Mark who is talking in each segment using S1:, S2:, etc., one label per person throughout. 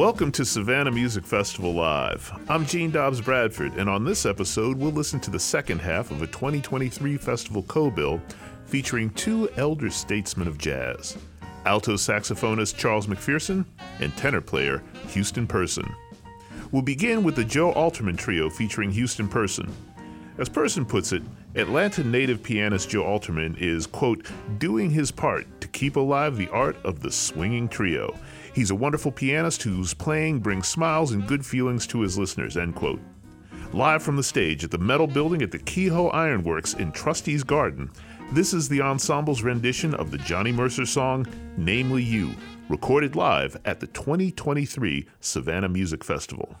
S1: Welcome to Savannah Music Festival Live. I'm Gene Dobbs Bradford, and on this episode, we'll listen to the second half of a 2023 festival co bill featuring two elder statesmen of jazz alto saxophonist Charles McPherson and tenor player Houston Person. We'll begin with the Joe Alterman Trio featuring Houston Person. As Person puts it, Atlanta native pianist Joe Alterman is, quote, doing his part to keep alive the art of the swinging trio. He's a wonderful pianist whose playing brings smiles and good feelings to his listeners, end quote. Live from the stage at the Metal Building at the Kehoe Ironworks in Trustees Garden, this is the ensemble's rendition of the Johnny Mercer song, Namely You, recorded live at the 2023 Savannah Music Festival.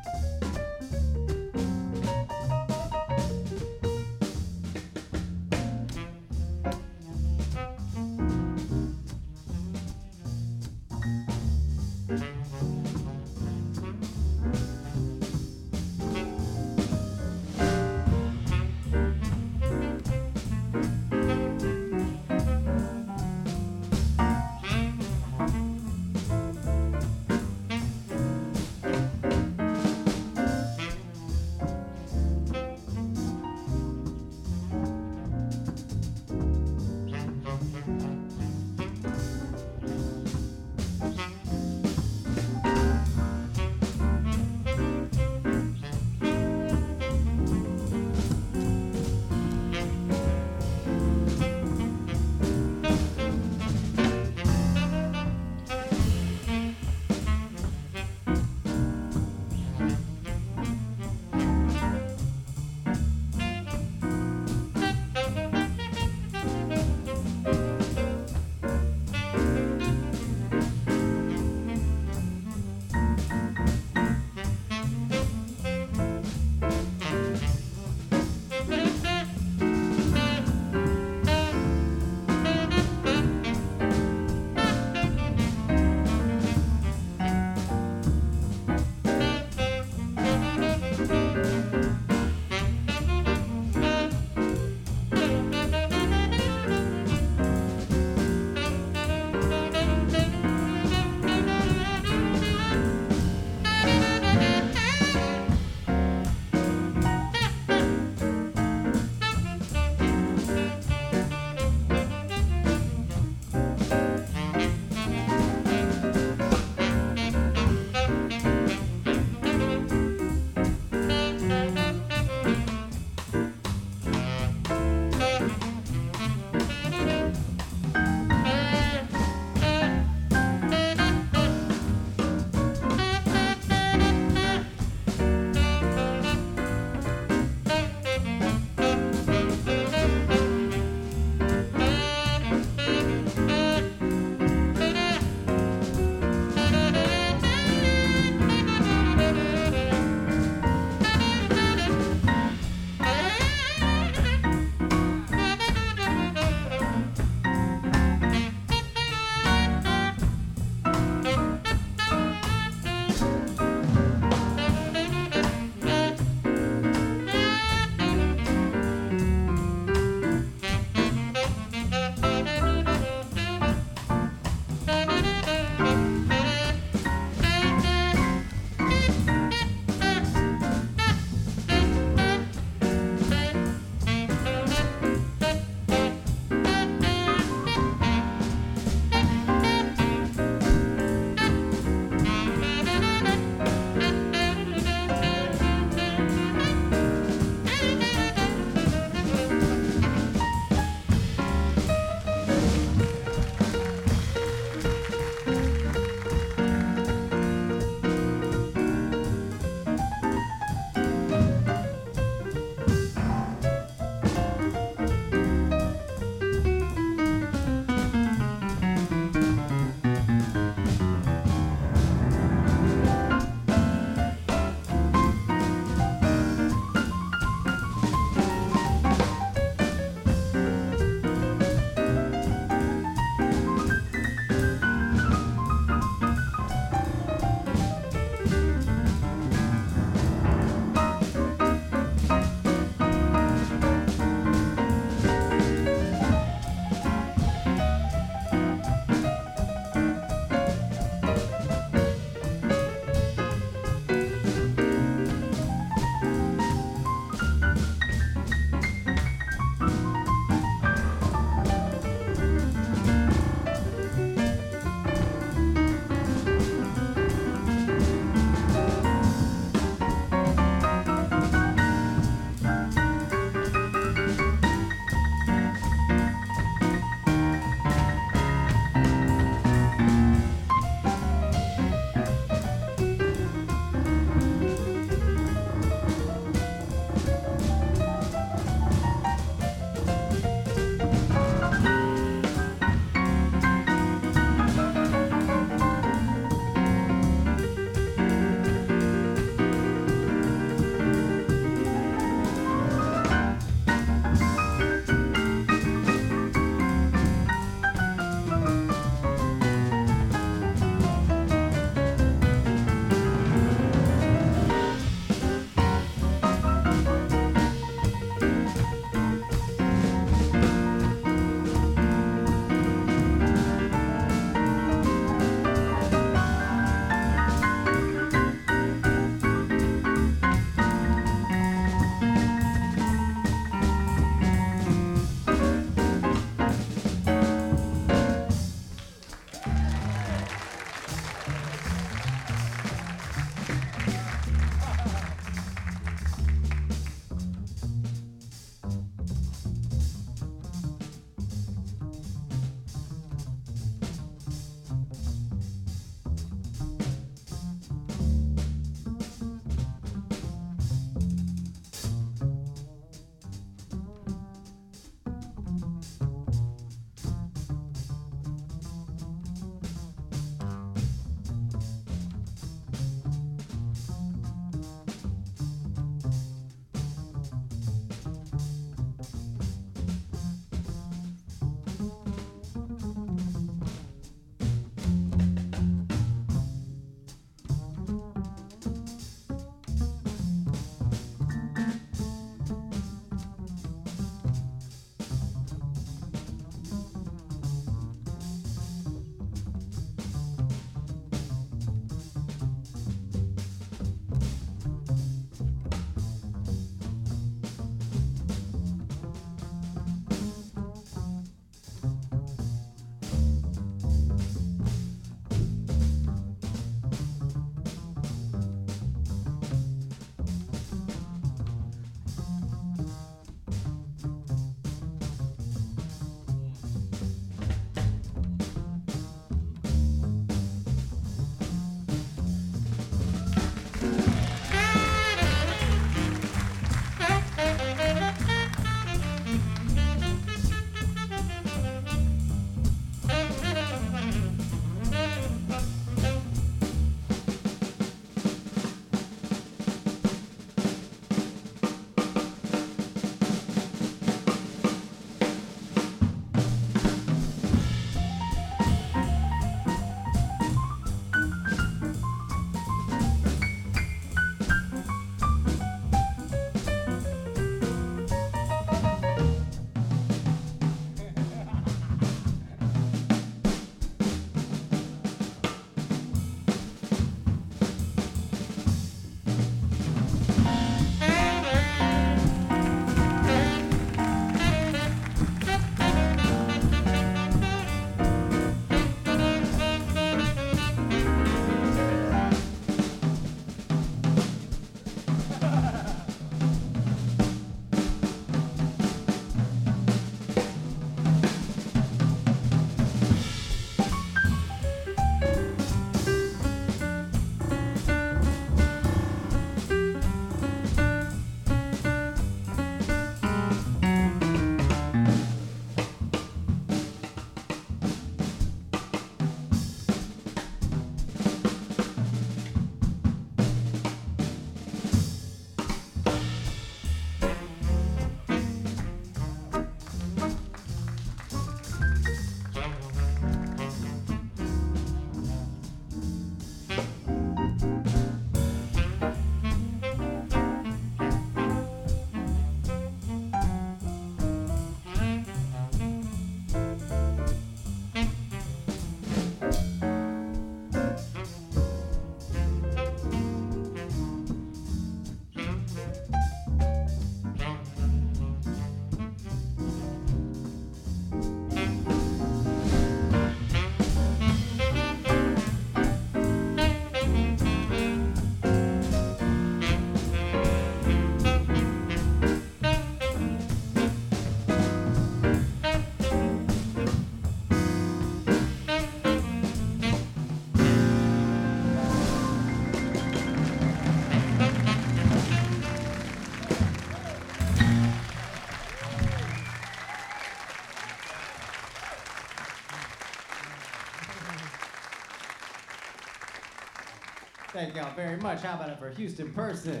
S2: Thank y'all very much. How about it for Houston Person?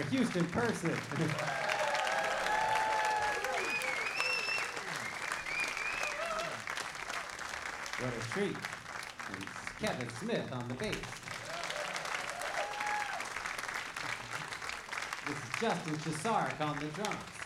S2: For Houston person? what a treat. And Kevin Smith on the bass. This is Justin Chesarek on the drums.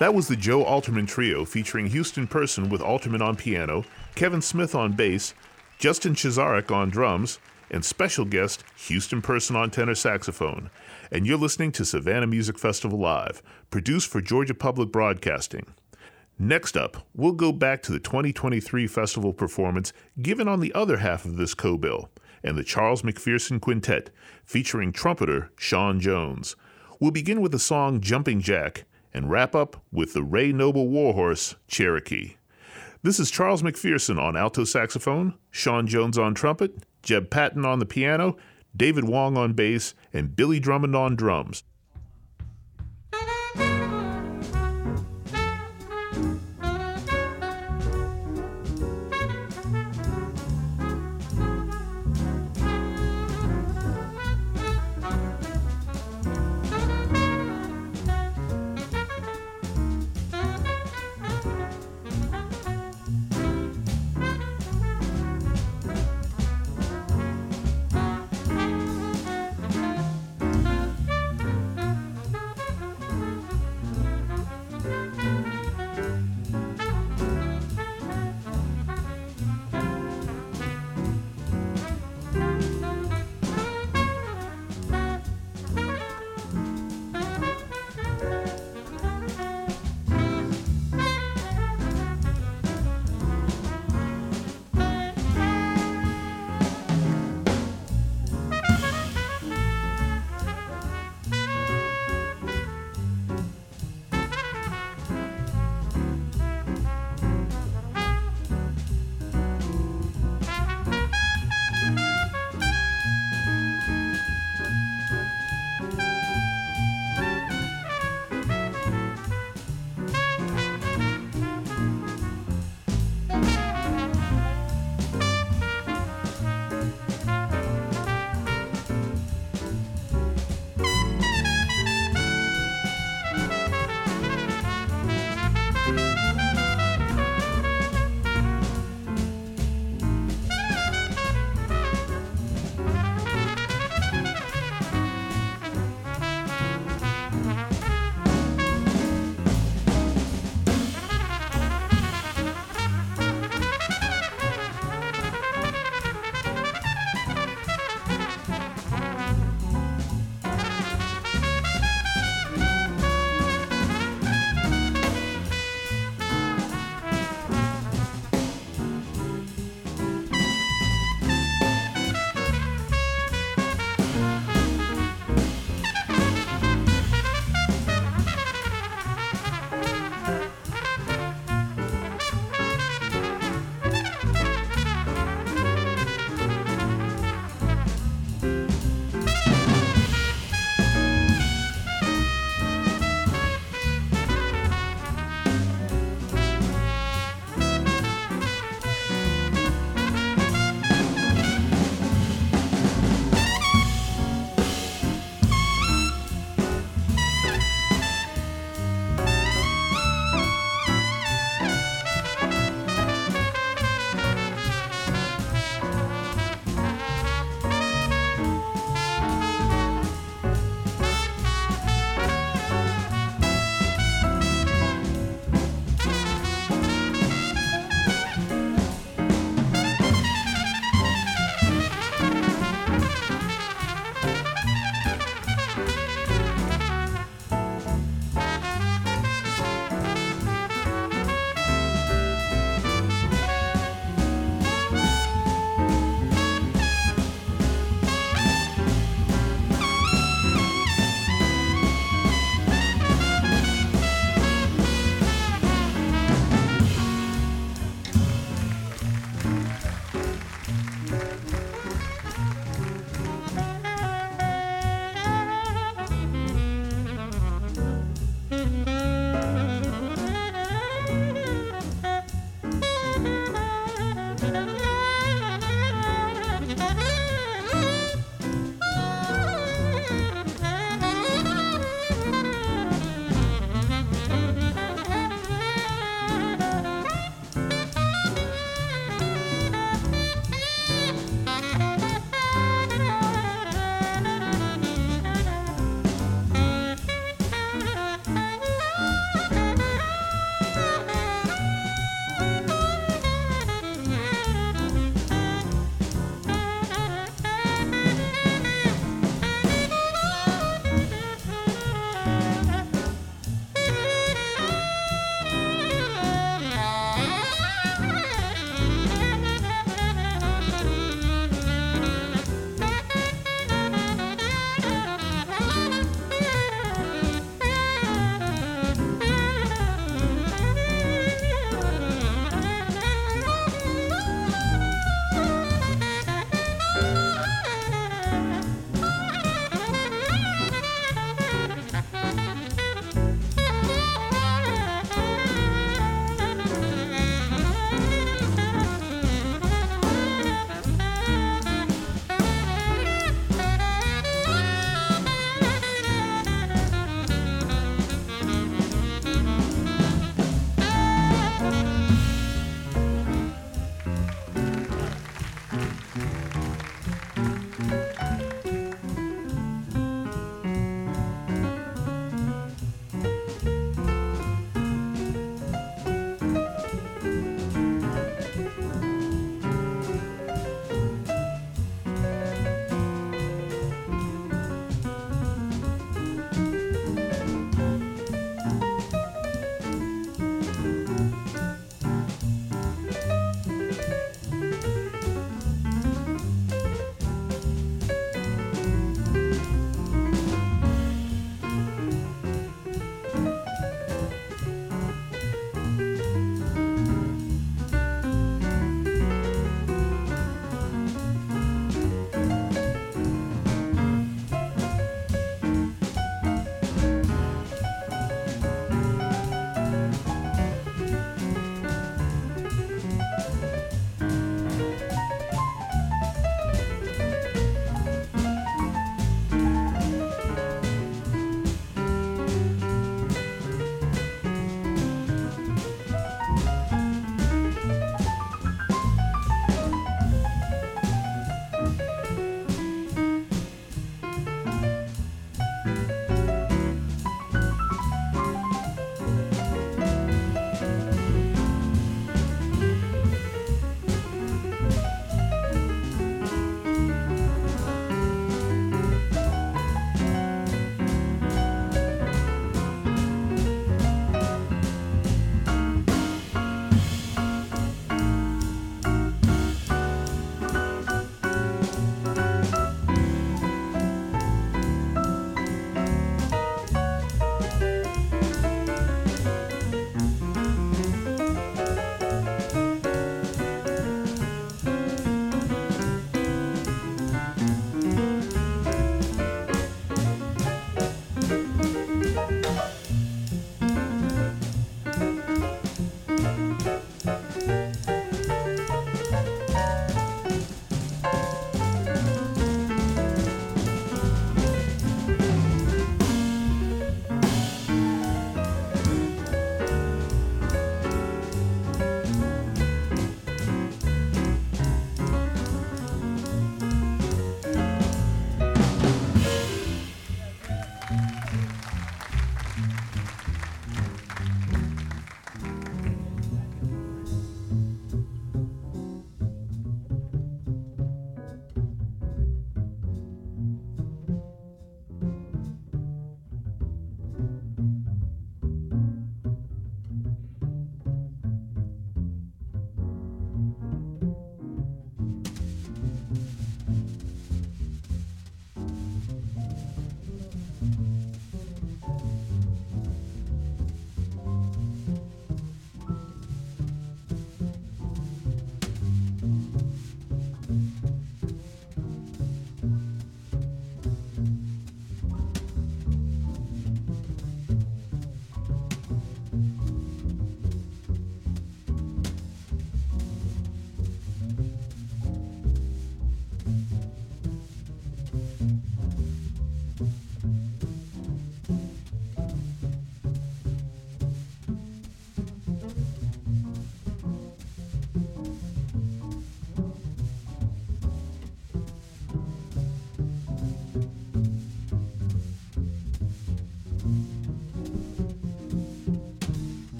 S1: That was the Joe Alterman Trio featuring Houston Person with Alterman on piano, Kevin Smith on bass, Justin Chesarek on drums, and special guest Houston Person on tenor saxophone. And you're listening to Savannah Music Festival Live, produced for Georgia Public Broadcasting. Next up, we'll go back to the 2023 festival performance given on the other half of this co-bill, and the Charles McPherson Quintet, featuring trumpeter Sean Jones. We'll begin with the song Jumping Jack and wrap up with the Ray Noble Warhorse Cherokee. This is Charles McPherson on alto saxophone, Sean Jones on trumpet, Jeb Patton on the piano, David Wong on bass, and Billy Drummond on drums.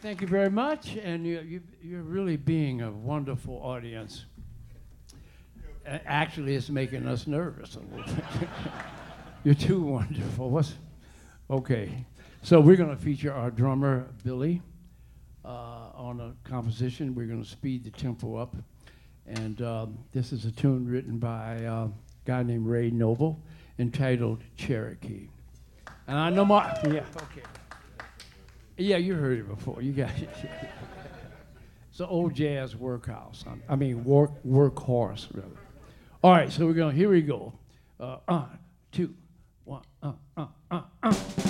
S3: Thank you very much, and you, you, you're really being a wonderful audience. Actually, it's making us nervous a little bit. You're too wonderful. What's, okay, so we're going to feature our drummer, Billy, uh, on a composition. We're going to speed the tempo up. And um, this is a tune written by uh, a guy named Ray Noble entitled Cherokee. And I know my, yeah, okay. Yeah, you heard it before. You got it. it's an old jazz workhouse. I mean, work workhorse, really. All right, so we're going, here we go. Uh, uh, two, one, uh, uh, uh, uh.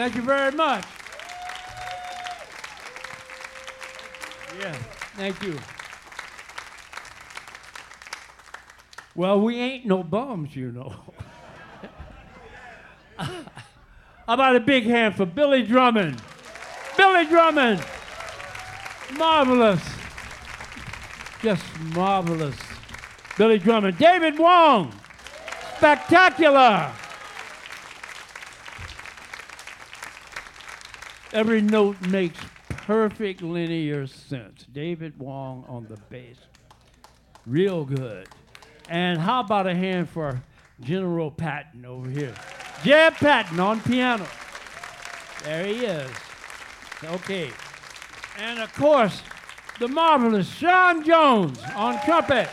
S4: Thank
S3: you very much. Yeah, thank you. Well, we ain't no bums, you know. How about a big hand for Billy Drummond? Billy Drummond! Marvelous. Just marvelous. Billy Drummond. David Wong! Spectacular! Every note makes perfect linear sense. David Wong on the bass. Real good. And how about a hand for General Patton over here? Jeb Patton on piano. There he is. Okay. And of course, the marvelous Sean Jones on trumpet.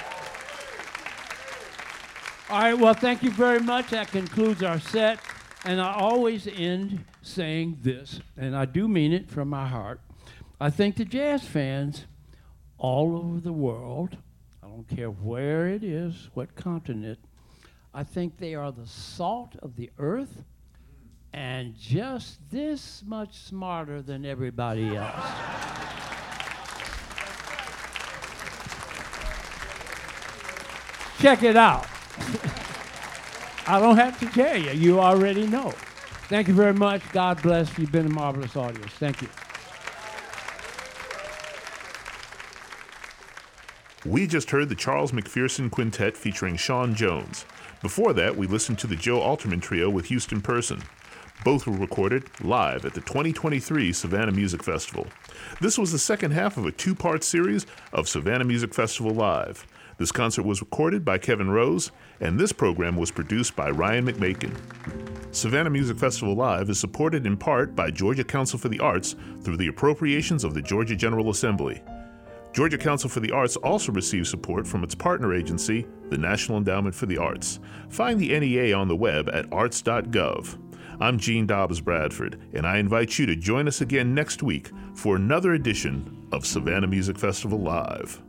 S3: All right, well, thank you very much. That concludes our set. And I always end saying this, and I do mean it from my heart. I think the jazz fans all over the world, I don't care where it is, what continent, I think they are the salt of the earth and just this much smarter than everybody else. Check it out. I don't have to tell you, you already know. Thank you very much. God bless. You've been a marvelous audience. Thank you.
S1: We just heard the Charles McPherson Quintet featuring Sean Jones. Before that, we listened to the Joe Alterman Trio with Houston Person. Both were recorded live at the 2023 Savannah Music Festival. This was the second half of a two part series of Savannah Music Festival Live. This concert was recorded by Kevin Rose, and this program was produced by Ryan McMakin. Savannah Music Festival Live is supported in part by Georgia Council for the Arts through the appropriations of the Georgia General Assembly. Georgia Council for the Arts also receives support from its partner agency, the National Endowment for the Arts. Find the NEA on the web at arts.gov. I'm Gene Dobbs Bradford, and I invite you to join us again next week for another edition of Savannah Music Festival Live.